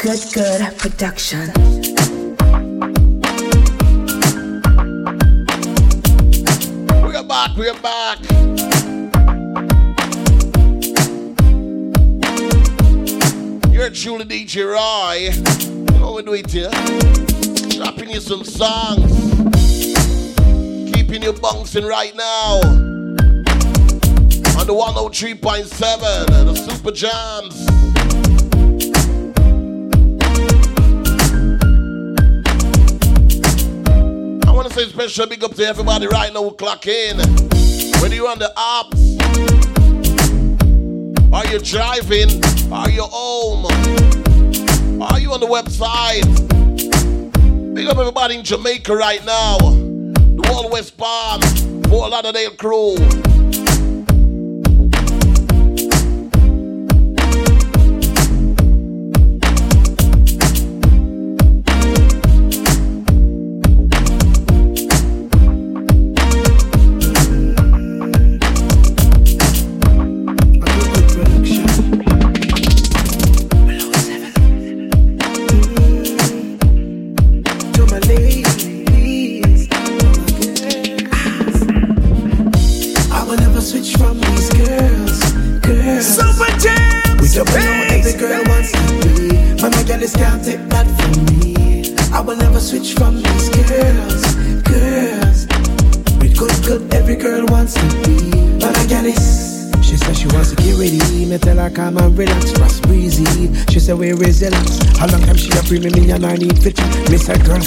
Good, good production. We're back, we're back. You're truly DJ Roy. You do it here? Dropping you some songs. Keeping you bouncing right now. On the 103.7, the Super Jams. Say special big up to everybody right now who clock in. Whether you're on the app, are you driving, are you home, are you on the website? Big up everybody in Jamaica right now. The whole West Palm, Fort Lauderdale crew.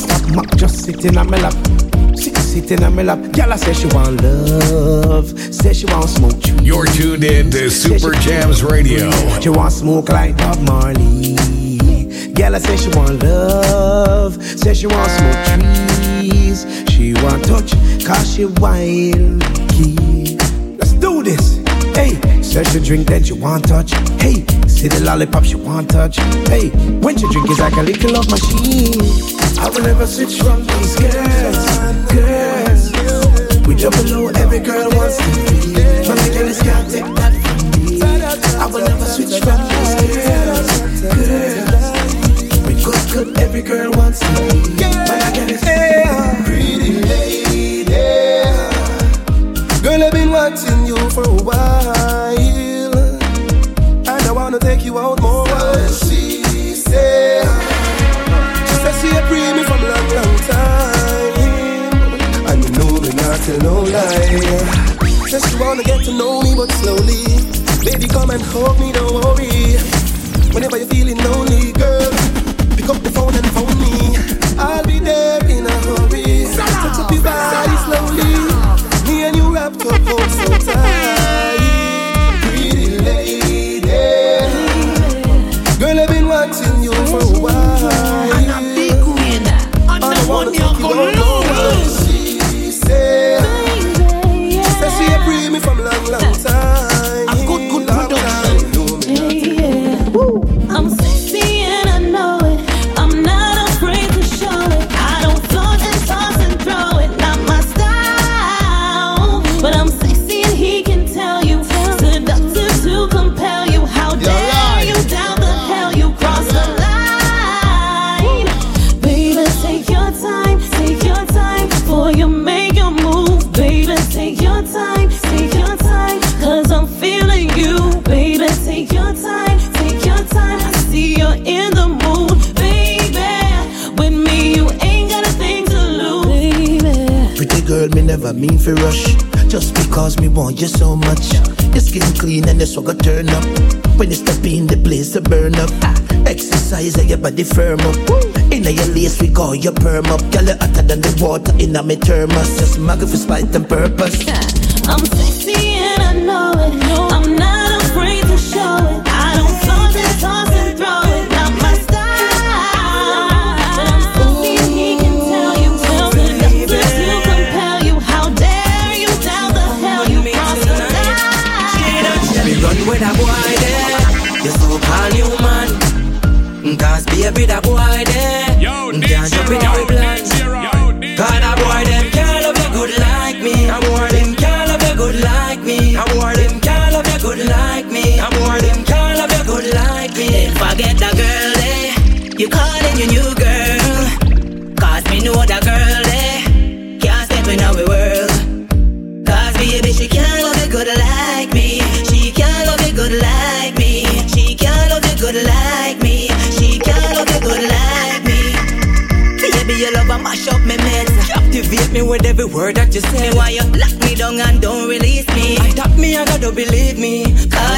Stop, mock, just sitting on my lap. Sit, sitting on my lap. Girl I say she want love. Say she want smoke. trees. You're tuned in to Super Jams Radio. She want smoke like Bob Marley. Girl, I say she want love. Say she want smoke trees. She want touch, cause she wild. Key. Let's do this. Hey, say she drink, then she want touch. Hey, see the lollipop, she want to touch. Hey, when she drink, it's like a little love machine. I will never switch from these girls. Girls. We double low, every girl wants to be. But my girl is can't take that from me. I will never switch from these girls. Girls. We good, good, every girl wants to be. Wanna take you out more. So she said, she said she a me from long, long time. And you know me not tell no lie. Says she wanna get to know me, but slowly. Baby, come and hold me, don't worry. Whenever you're feeling lonely, girl, pick up the phone and phone me. Mean for rush. Just because me want you so much. Your skin clean and your swagger turn up. When you step in the place to burn up. Exercise and your body firm up. Inna your lace we call your perm up. Girl, you hotter than the water in a me thermos. Just muggle for spite and purpose. I'm sexy and I know it. I'm Believe me.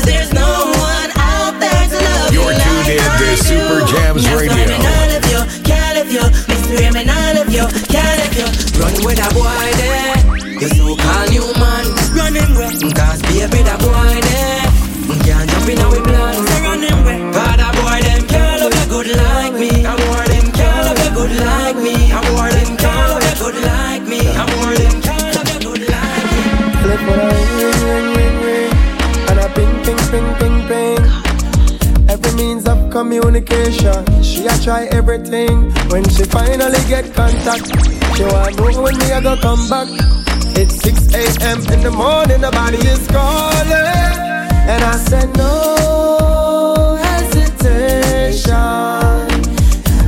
Communication, she a try everything. When she finally get contact, she want know when me a go come back. It's 6 a.m. in the morning, the body is calling, and I said no hesitation.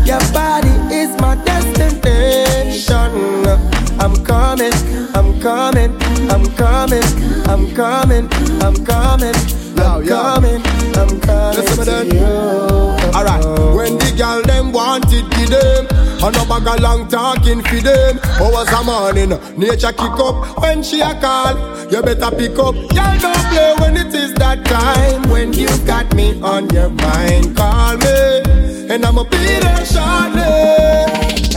Your body is my destination. I'm coming, I'm coming, I'm coming, I'm coming, I'm coming, I'm coming, I'm coming Listen me to then. you. Alright, when the girl them wanted to them, and a bag of long talking for them. Oh, Hours a morning, nature kick up when she a call. You better pick up. Girl don't play when it is that time. When you got me on your mind, call me, and I'ma be there shortly.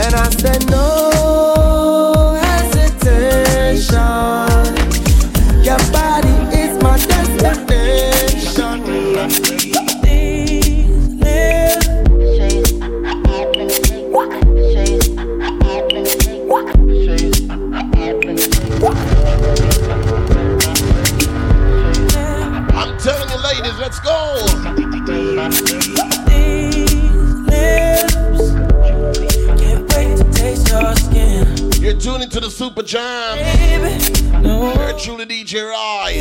And I said no Super Jam. You're truly DJ Rye.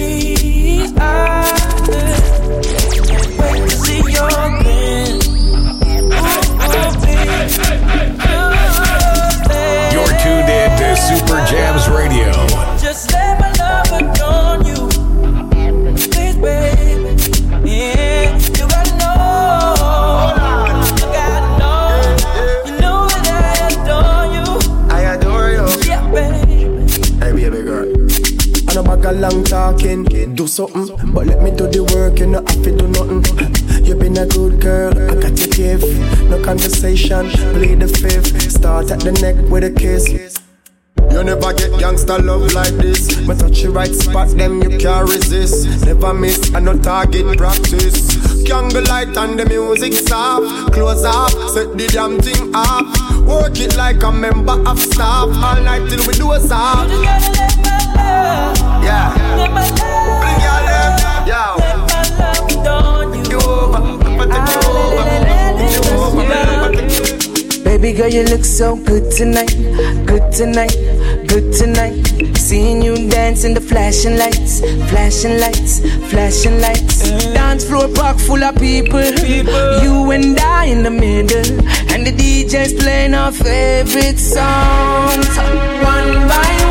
You're tuned in to Super Jams talking, do something, but let me do the work. You know have to do nothing. You been a good girl, I got your gift. No conversation, play the fifth. Start at the neck with a kiss. You never get youngster love like this. But touch the right spot, them you can't resist. Never miss, I no target practice. Candle light and the music soft. Close up, set the damn thing up. Work it like a member of staff. All night till we do a sound. You gotta let my love. Yeah. Let my love. Bring your left. Yeah. Let my love adorn you. You over. I'ma take you over. Take you over. I'ma take you Baby girl, you look so good tonight, good tonight, good tonight. Seeing you dance in the flashing lights, flashing lights, flashing lights. Dance floor park full of people. You and I in the middle, and the DJ's playing our favorite songs one by one. One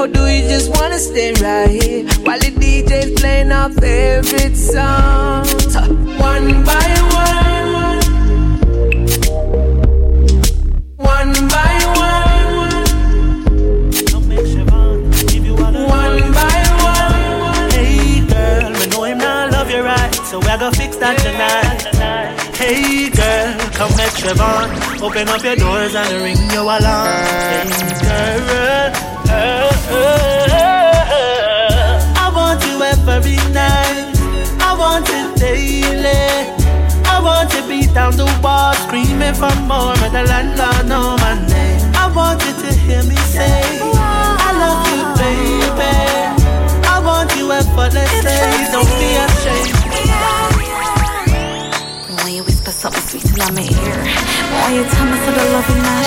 Or do you just wanna stay right here while the DJ's playing our favorite songs? One by one. One by one. One by one. Hey girl, me know him not love you right, so we gonna fix that tonight. Hey girl, come make Trevon Open up your doors and ring your alarm. Hey girl, I want you every night. I want it daily. I want to beat down the wall, screaming for more, but the landlord know my name. I want you to hear me say, I love you, baby. I want you effortlessly. Don't be ashamed whisper something sweet in my ear. Why you tell me so the love is not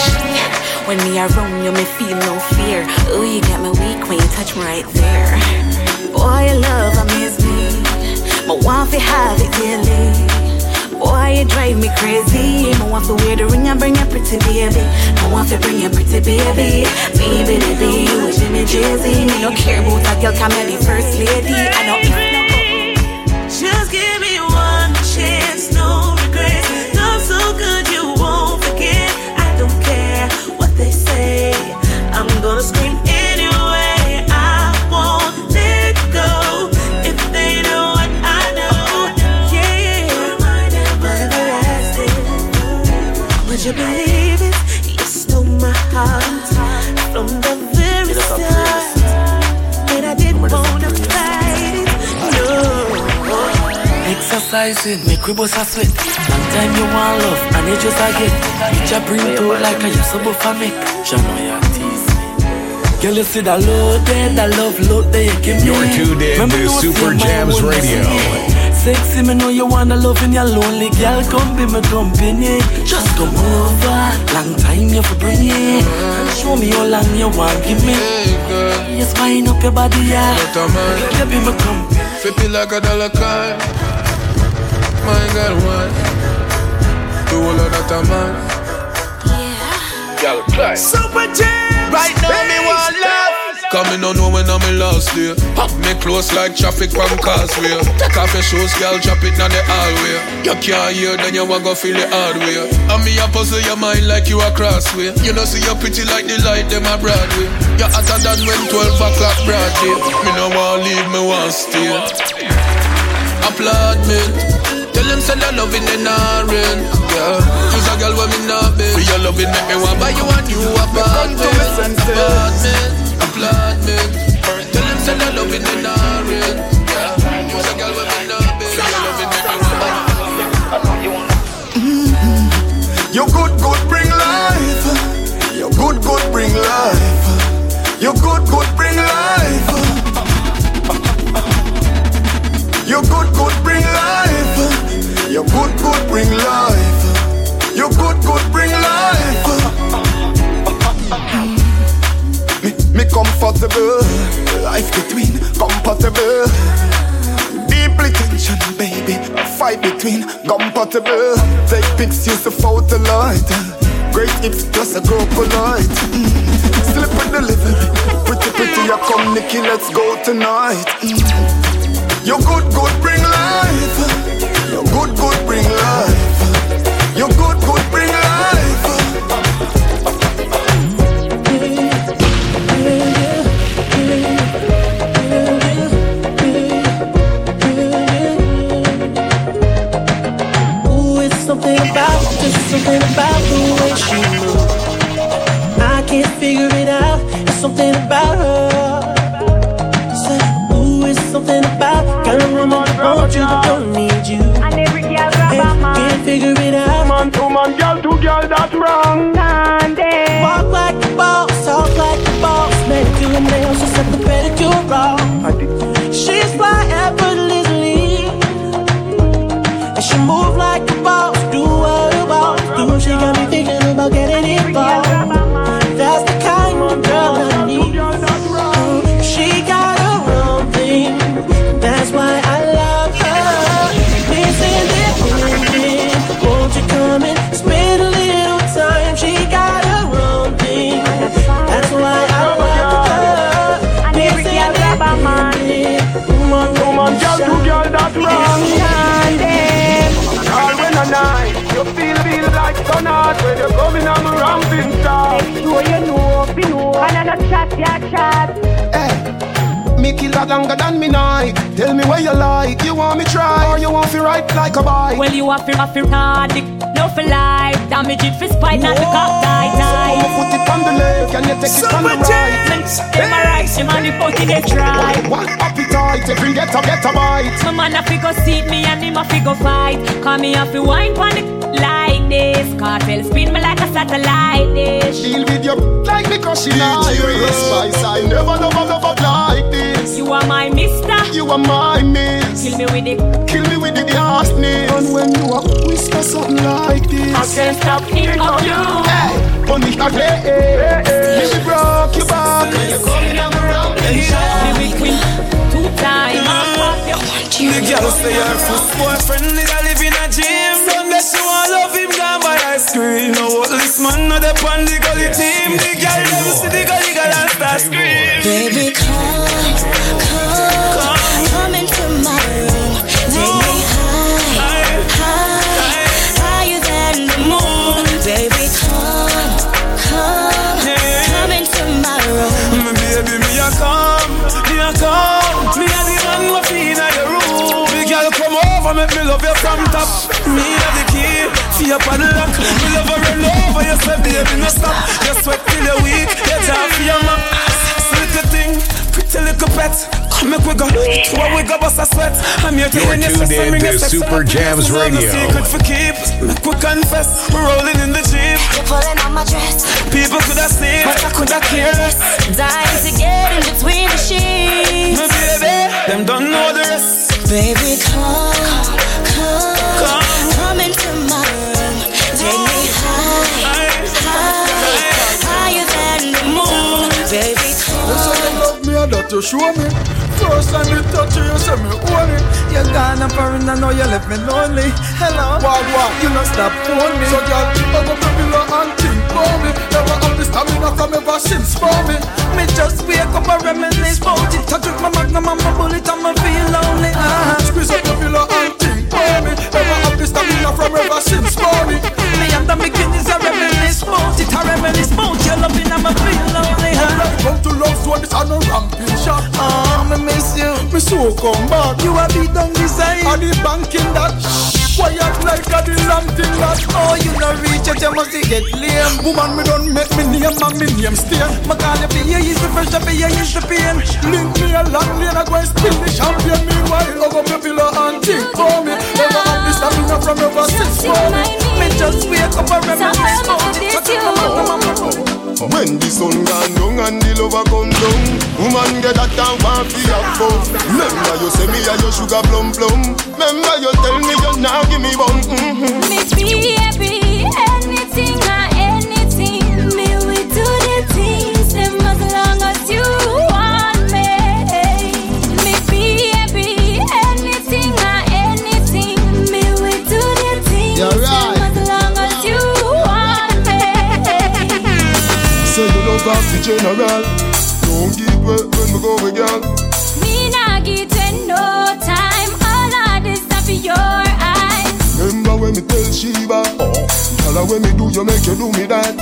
me around you, me feel no fear. Oh, you got me weak when you touch me right there. Boy, your love amaze me. My want to have it daily. Boy, you drive me crazy. I want to wear the ring and bring your pretty baby. I want to bring your pretty baby. Baby, baby, you with Jimmy Jay-Z. Me no care about a girl, come first lady. I know Exercising, make we bust a sweat. Long time you want love, and it just a get. Bitch, I bring to like I used to buffer me. Jah know you tease me. Girl, you see that load there, that love load there, you give me. You're tuned in to Super Jams Radio. Sexy, me know you wanna love in your lonely girl. Come be my company. Just come over. Long time you for bring it. And show me how long you want give me. You spine up your body, yeah. What. Girl, you be my company. Flip like a dollar coin. My girl, why? Do all of that a man. Super Jam. Right now, me want love. Come me no know when I'm in last day. Hop me close like traffic from causeway. Take off your shoes, girl, drop it on the hallway. You can't hear, then you want go feel the hard way. And me a puzzle your mind like you a crossway. You know see you pretty like the light them a Broadway. You hotter than when 12 o'clock broad day. Me no want leave, me want stay. Applaudment. Tell them say that loving in a rain. Yeah, you's a girl when me not be. For your loving make me want buy you a new apartment. Apartment, applaudment. Tell them say that loving in a rain. Yeah, you's a girl when me not be. For your loving make me want buy. You good, good, bring life. You good, good, bring life. You good, good, bring life. You good, good, bring life. You good, good, bring life. You good, good, bring life. Me, me comfortable. Life between compatible. Deeply tension, baby. A fight between compatible. Take pics, use the photo light. Great hips plus a girl polite. Mm. Slip in delivery. Pretty, pretty, you come, Nikki, let's go tonight. Mm. You good, good, bring life. Good, good, bring like sun hot when you coming on a ramping star. Make sure you know, be know. And I chat, yeah, chat. Eh, me kill a longer than me night. Tell me where you like. You want me try or you want me right like a bike? Well, you have to have to hard dick, no for life. Damage it for spite, not the cock tight I'ma put it on the left, can you take it on the right? Them a right, them a the put in the try. One appetite, if you get a get a bite. My man a fi go seat me and him a fi go fight. Call me a fi wine pon it like this. Cartel spin me like a satellite dish. Deal with you like me cause she Irish spice. I never love a love up like this. You are my mister. You are my miss. Kill me with it. Kill me with the gas. And when you a whisper something like this, I can't stop hearing of you. Hey, punish that hey, hey, hey. Let me broke your back. You're coming around and Two times. The girl say her first boyfriend is a live in a gym. Sunday she want love him gone by ice cream. No what this man no dey on the gully team. The girl never see the gully girl and start scream. Baby, come, come, come into my room. Take me high, high, higher than the moon. Baby, come, come, come into my room. Me baby, me a come, me a come. Me a the man who feed in your room. The girl come over, make me love you from top. Me a the key, for your padlock. Me love her run over, you say baby no stop. You sweat till you're weak, you talk for your mom. Sweet thing, pretty little pet. Come make we go, what we go bust a sweat. I'm here to You're win your tuned sex, in bring to your sex Super. Jams This is all the Radio. secret for keep. Make we confess, we're rolling in the jeep. You're pulling on my dress. People could have seen, but I could have cared less. Dying to get in between the sheets. My baby, them don't know the rest. Baby, come, come, come you show me. First time you touch you, you say me own it. You're gone and foreign, I know you left me lonely. Hello, Wah wah, you not stop phone me. So girl, up your pillow and think for me. Never have the stamina from ever since for me. Me just wake up and reminisce about it. Touch with my magnum and my bullet and me feel lonely. Ah. Squeeze up your pillow and think for me. Never have the stamina from ever since so a no ramping shot. Oh, ah, me miss you. Me so come back. You have beat down this side. And the banking that quiet like a the lamb thing that. Oh, you not reach it, you must get lame. Woman, me don't make me name and me name stain. My God, you you is the fresh, feel you is the pain. Link me a long lane, I go and spill the champagne. Meanwhile, up your pillow and think for me. Ah. Never have the stamina from ever since for me. Me just wake up and reminisce about it. Touch with my magnum and my bullet. When the sun gone down and the lover come down Woman get that down want fi have fun Remember you say me a your sugar plum plum Remember you tell me you now give me bun mm-hmm. Me baby, anything or anything. Me we do the things general Don't give way when we go girl Me nah give you no time. All of this stuff in your eyes. Remember when me tell Shiva oh. Tell her when me do you make you do me that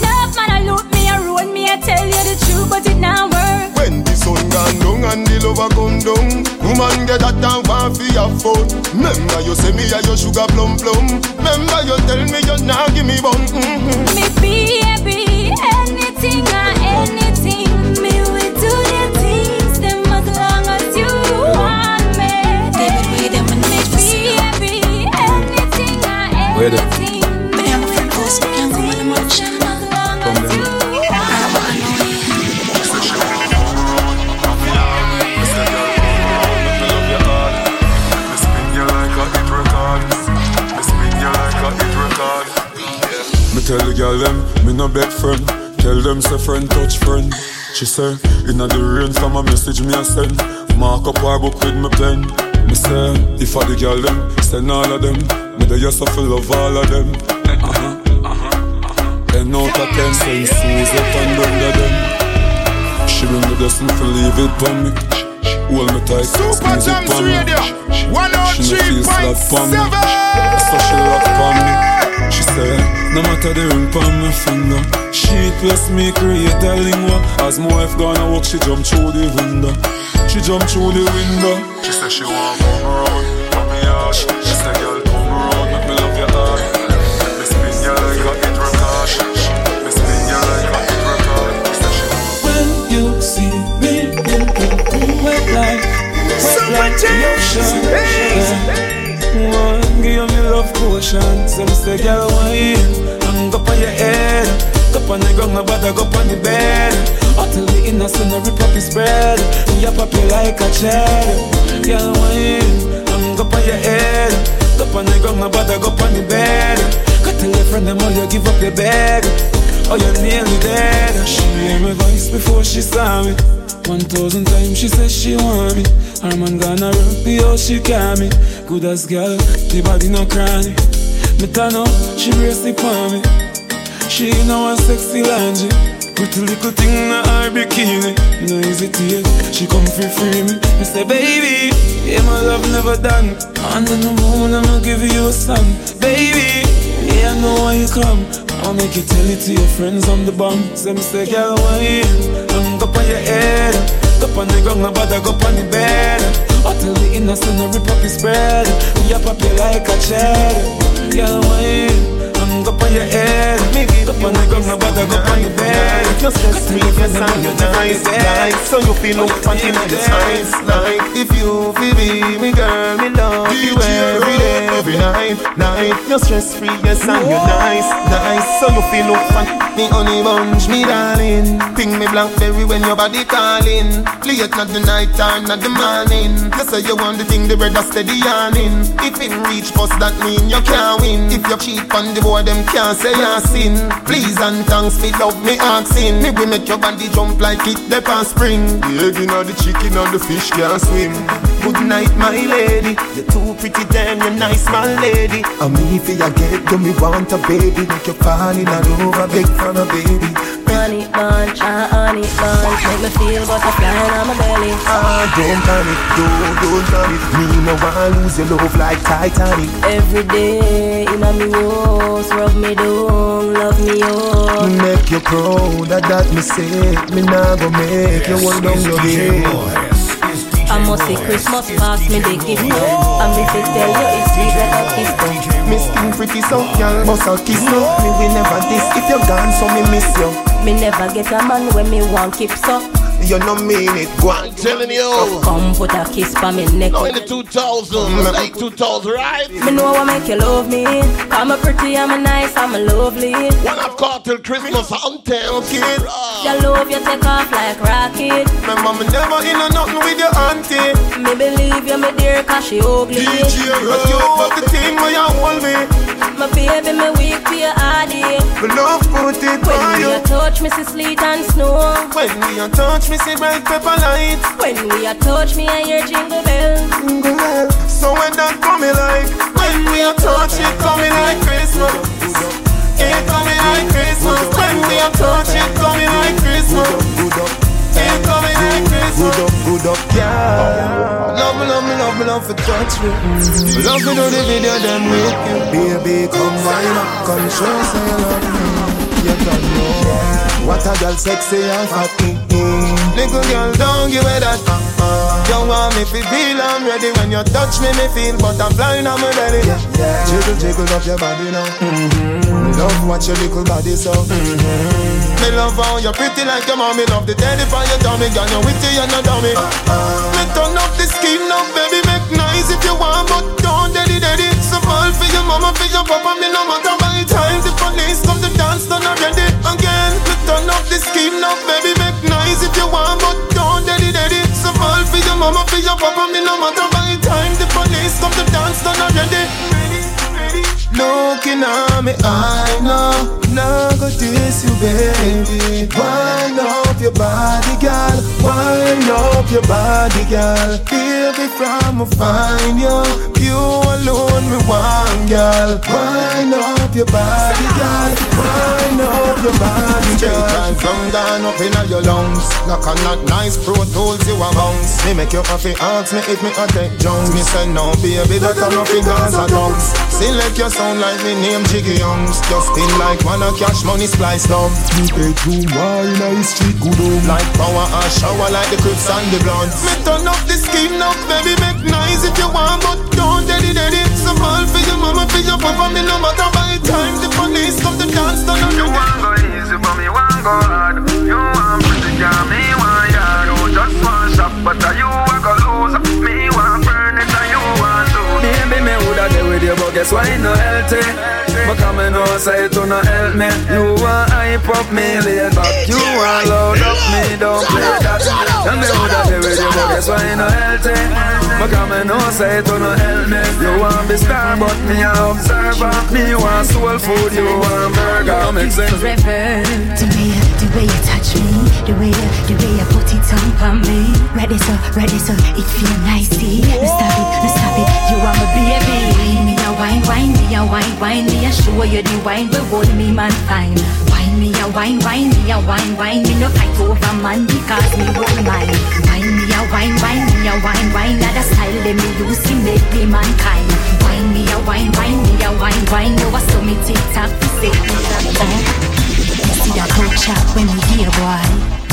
Love man, I look me a road me. I tell you the truth, but it not work. When the sun gone down and the lover come down Woman get that down want fi have fun Remember you say me a your sugar plum plum Remember you tell me you now give me bun mm-hmm. Me baby, anything or anything. Me we do the things them as long as you want me. Me baby, anything or Where the- them say friend touch friend. She say, inna the rain from a message me a send. Mark up her book with me pen. Me say, if I the girl them, send all of them. Me the have to love all of them. Uh-huh, uh-huh. And out of ten, send Suzette and Brenda them. She bring the blessing for leave it for me. Hold me tight, Super Jams. Radio, She no feel slap for me. 103.7. So she rock for me. Say, no matter the ring on my finger. She plus me create a lingua. As my wife gonna walk, she jump through the window. She jump through the window. She say she want come around, like a cherry. Girl, wine, hang up on your head. Up on the ground, but I go on the bed. Go tell your friend them how you give up your bed. Oh, you're nearly dead. She hear my voice before she saw me. One thousand times she said she want me. Her man gonna rub me, oh she got me. Good as girl, the body no cranny. Me turn up, she brace it for me. She know one sexy laundry. Pretty little thing in her bikini. Know easy to you. Free me. Me say baby, yeah my love never done. Under the moon I'ma give you a son, baby. Yeah I know why you come. I'll make you tell it to your friends on the bum. Say me say girl why I'm up on your head. Go on the ground, but I go on the bed. I tell the innocent, no rip up his spread. We up up you like a cheddar. Girl, why? I'm up on your head. Me on the ground, I go on the bed. You're stress free, yes, and you're nice, like So you feel no fat in your eyes Like if you feel me, me girl, me love you every day, every night, night. You're stress free, yes, and you're nice, nice. So you feel no fat, me honey bunch, me darling. Ping me blackberry when your body calling. Play it not the night time, not the morning. You say you want the thing, the bread steady yawning. If it reach post, that mean you can't win. If you cheat on the boy, them can't say you sin Please and thanks, me love me asking. Me will make your body jump like it the on spring. The egg in the chicken and the fish can't swim. Good night, my lady. You're too pretty, damn, you're nice, my lady. I'm me for you get to me want a baby. Make you fall in love, a big for a baby Honey bunch, ah honey bunch Make me feel butterfly on my belly Ah, don't panic, don't, don't panic Me no want lose your love like Titanic. Every day, in a me house Rub me down, love me up. Make you proud, that that me say Me nah go make you hold down your head I must say Christmas past me they gift now And me fi tell you it's sweet like a kiss now Me skin pretty so y'all must a kiss no Me will never this if you're gone so me miss you. Me never get a man when me want keep so You no mean it, go on. I'm telling you. Come put a kiss on me neck. Now in the 2000s, like 2000, right? Me know what make you love me. I'm a pretty, I'm a nice, I'm a lovely. One I've caught till Christmas anthem, kid. Your love you take off like rocket. My mama never in a nothing with your auntie. Me believe you, me dear, cause she ugly. DJ But you fuck the team where you hold me. My baby, me weak for your hardy Me love put it When on we you. a touch, me see sleet and snow. When we a touch me see bright pepper light. When we a touch, me I hear jingle bells Jingle bell. So when that coming like When we a touch it coming like Christmas. It coming like Christmas. When we a touch it coming like Christmas. It coming like Christmas. Good up, good up, yeah Love me, love me, love me, love for touch me. Love me do the video then with you. Baby, come wind up, come show say you love me. You don't know. What a girl sexy and fat mm-hmm. Little girl, don't give me that. You want me to feel I'm ready When you touch me, me feel butterfly in my belly yeah, yeah. Jiggle, jiggle up your body now mm-hmm. Love watch your little body so mm-hmm. Me love how you're pretty like your mommy Love the daddy for your tummy Girl, you're witty, you're not dummy uh-uh. Me turn up the scheme now, baby Make nice if you want But don't daddy, daddy So for your mama, for your papa Me no matter time The police come to dance, done already Again, me turn up the scheme now, baby Make nice if you want But don't daddy, daddy. So fall for your mama, for your papa Me no matter by time The police come to dance, done already. Looking at me, I know Now go diss you, baby. Wind up your body, girl Wind up your body, girl. Baby, from a find you You alone, me want, girl. Wind up your body, girl. Wind up your body, girl. Straight from down up in your lungs. Knock on that nice pro tools you a bounce. Me make you happy, ask me if me a take Jones Me say no, baby, that I'm nothing Gaza dogs Select your sound like me name Jiggy Youngs. Just spin like one a cash money splice down Me bedroom wine, I street good home Like power and shower like the Crips and the Bloods. Me turn up the scheme now, baby, make nice if you want But don't daddy daddy So fall for your mama, for your papa Me no matter by time the police come to dance down on You want go easy, but me want go hard You want pretty girl, me want yard Oh, just one shot, but uh, you a go lose Me want burn it and you want to Baby, me woulda there with you, but guess why no healthy? But come and know say to no help me. You want hype up me, lay back. You want load up me, don't play that. And me woulda there with you, but guess why no healthy? Because me know say it no help me You want be star but me a observer Me want soul food, you want burger Make sense? Forever. The way, the way you touch me, the way, you, the way you put it on for me. Ready so, ready so, it feel nicey. No eh? stop it, no stop it. You are my baby. Me a wine, wine me a wine, wine me a show you the wine. We hold me man fine. Me a wine, wine me a wine, wine me no fight over man because me hold mine. Wine me a wine, wine me a wine, wine. That a style that me use to make me mankind. Wine me a wine, wine me a wine, wine. You a so me TikTok to say me that. See that talk chat when me hear boy.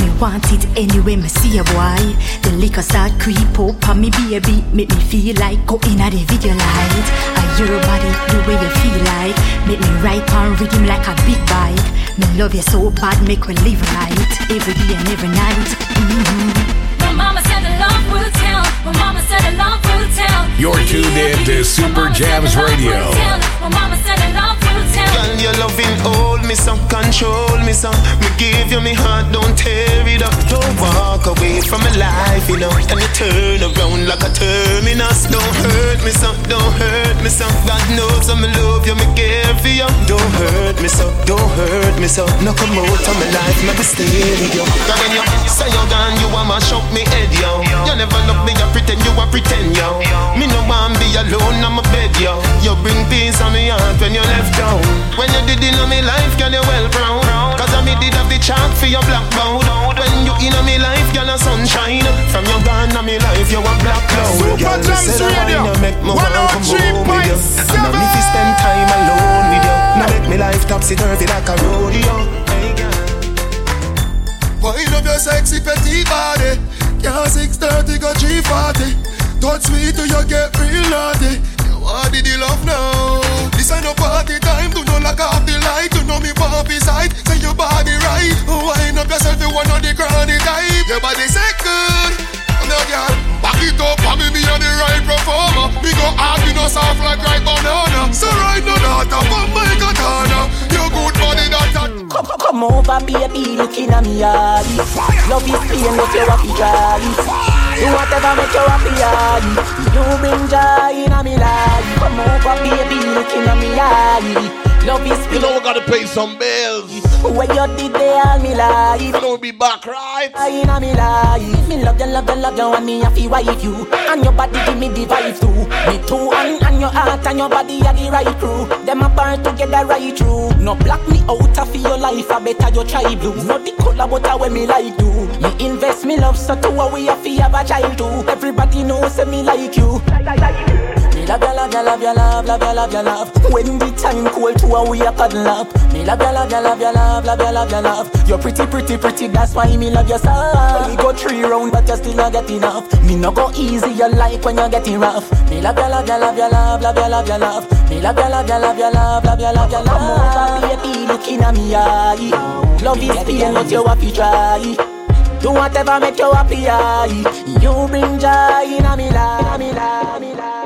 Me want it anyway, me see a boy. The liquor start creep up on me baby, make me feel like go in at the video light. I your body the way you feel like, make me ride on rhythm like a big bike. Me love you so bad, make we live right every day and every night. Mm-hmm. My mama said the love will tell. My mama said the love will tell. You're tuned in to Super Jams Radio. My mama said the love will tell. Girl, your loving hold me some, control me some. Me give you me heart, don't tear it up. Don't walk away from my life, you know. And you turn around like a terminus. Don't hurt me some, don't hurt me some. God knows I'm love you, me care for you. Don't hurt me so, don't hurt me so. No come out of my life, never stay with you. God, when you say you're gone, you to shock me head, yo. You never love me, you pretend you a pretend, yo. Me no want be alone, I'm a bed, yo. You bring peace on me heart when you left down. When you did in me life, girl, you well proud. Cause I me did have the chalk for your black cloud. When you in me life, girl, a sunshine. From your gone my life, you a black cloud. Super Jams I Radio. wanna make me want come oh home with you. And I'm if you spend time alone with you. Now make me life topsy-turvy like a rodeo. Wind up your sexy petite body. Can't 630 go 340. Touch sweet till you get real naughty. Want the love now. This ain't no party time. Do not lock off the light. You know me want beside. Say your body right. Wind up yourself. You want on the granny type. Your body say good. Now, girl, back it up, and me on the right performer. Me go hard, me no soft like right banana. So right now, daughter, pump my katana. Your good body, that Come, come, come over, baby, looking at me eye. Love is pain, but you happy dry. Do whatever make you happy eye. You bring joy in a me life. Come over, baby, looking at me. Love is You know we gotta pay some bills. When you did they all me life. You know we be back right. In a me life. Me love you, love you, love you, and me happy wife you. And your body give me the vibe too. Me too, and, and your heart and your body are the right crew. Them apart together right through. No black me out of your life, I better you try blue. Not the color, but I when me like do. Me invest me love, so to a we a to have a child too. Everybody knows say me like you. Love you, love you, love you, love, love you, love you, love. When the time cold to a we a cuddle up. Me love you, love you, love you, love, love you, love you, love. You're pretty, pretty, pretty. That's why me love you so. We go three round, but you still not get enough. Me no go easy, you like when you're getting rough. Me love you, love you, love you, love, love you, love you, love. Me love you, love you, love you, love, love you, love you, love. Come over, baby, looking at me eye. Love is pain, but you have to try. Do whatever make you happy. You bring joy in a me life, me life, me life.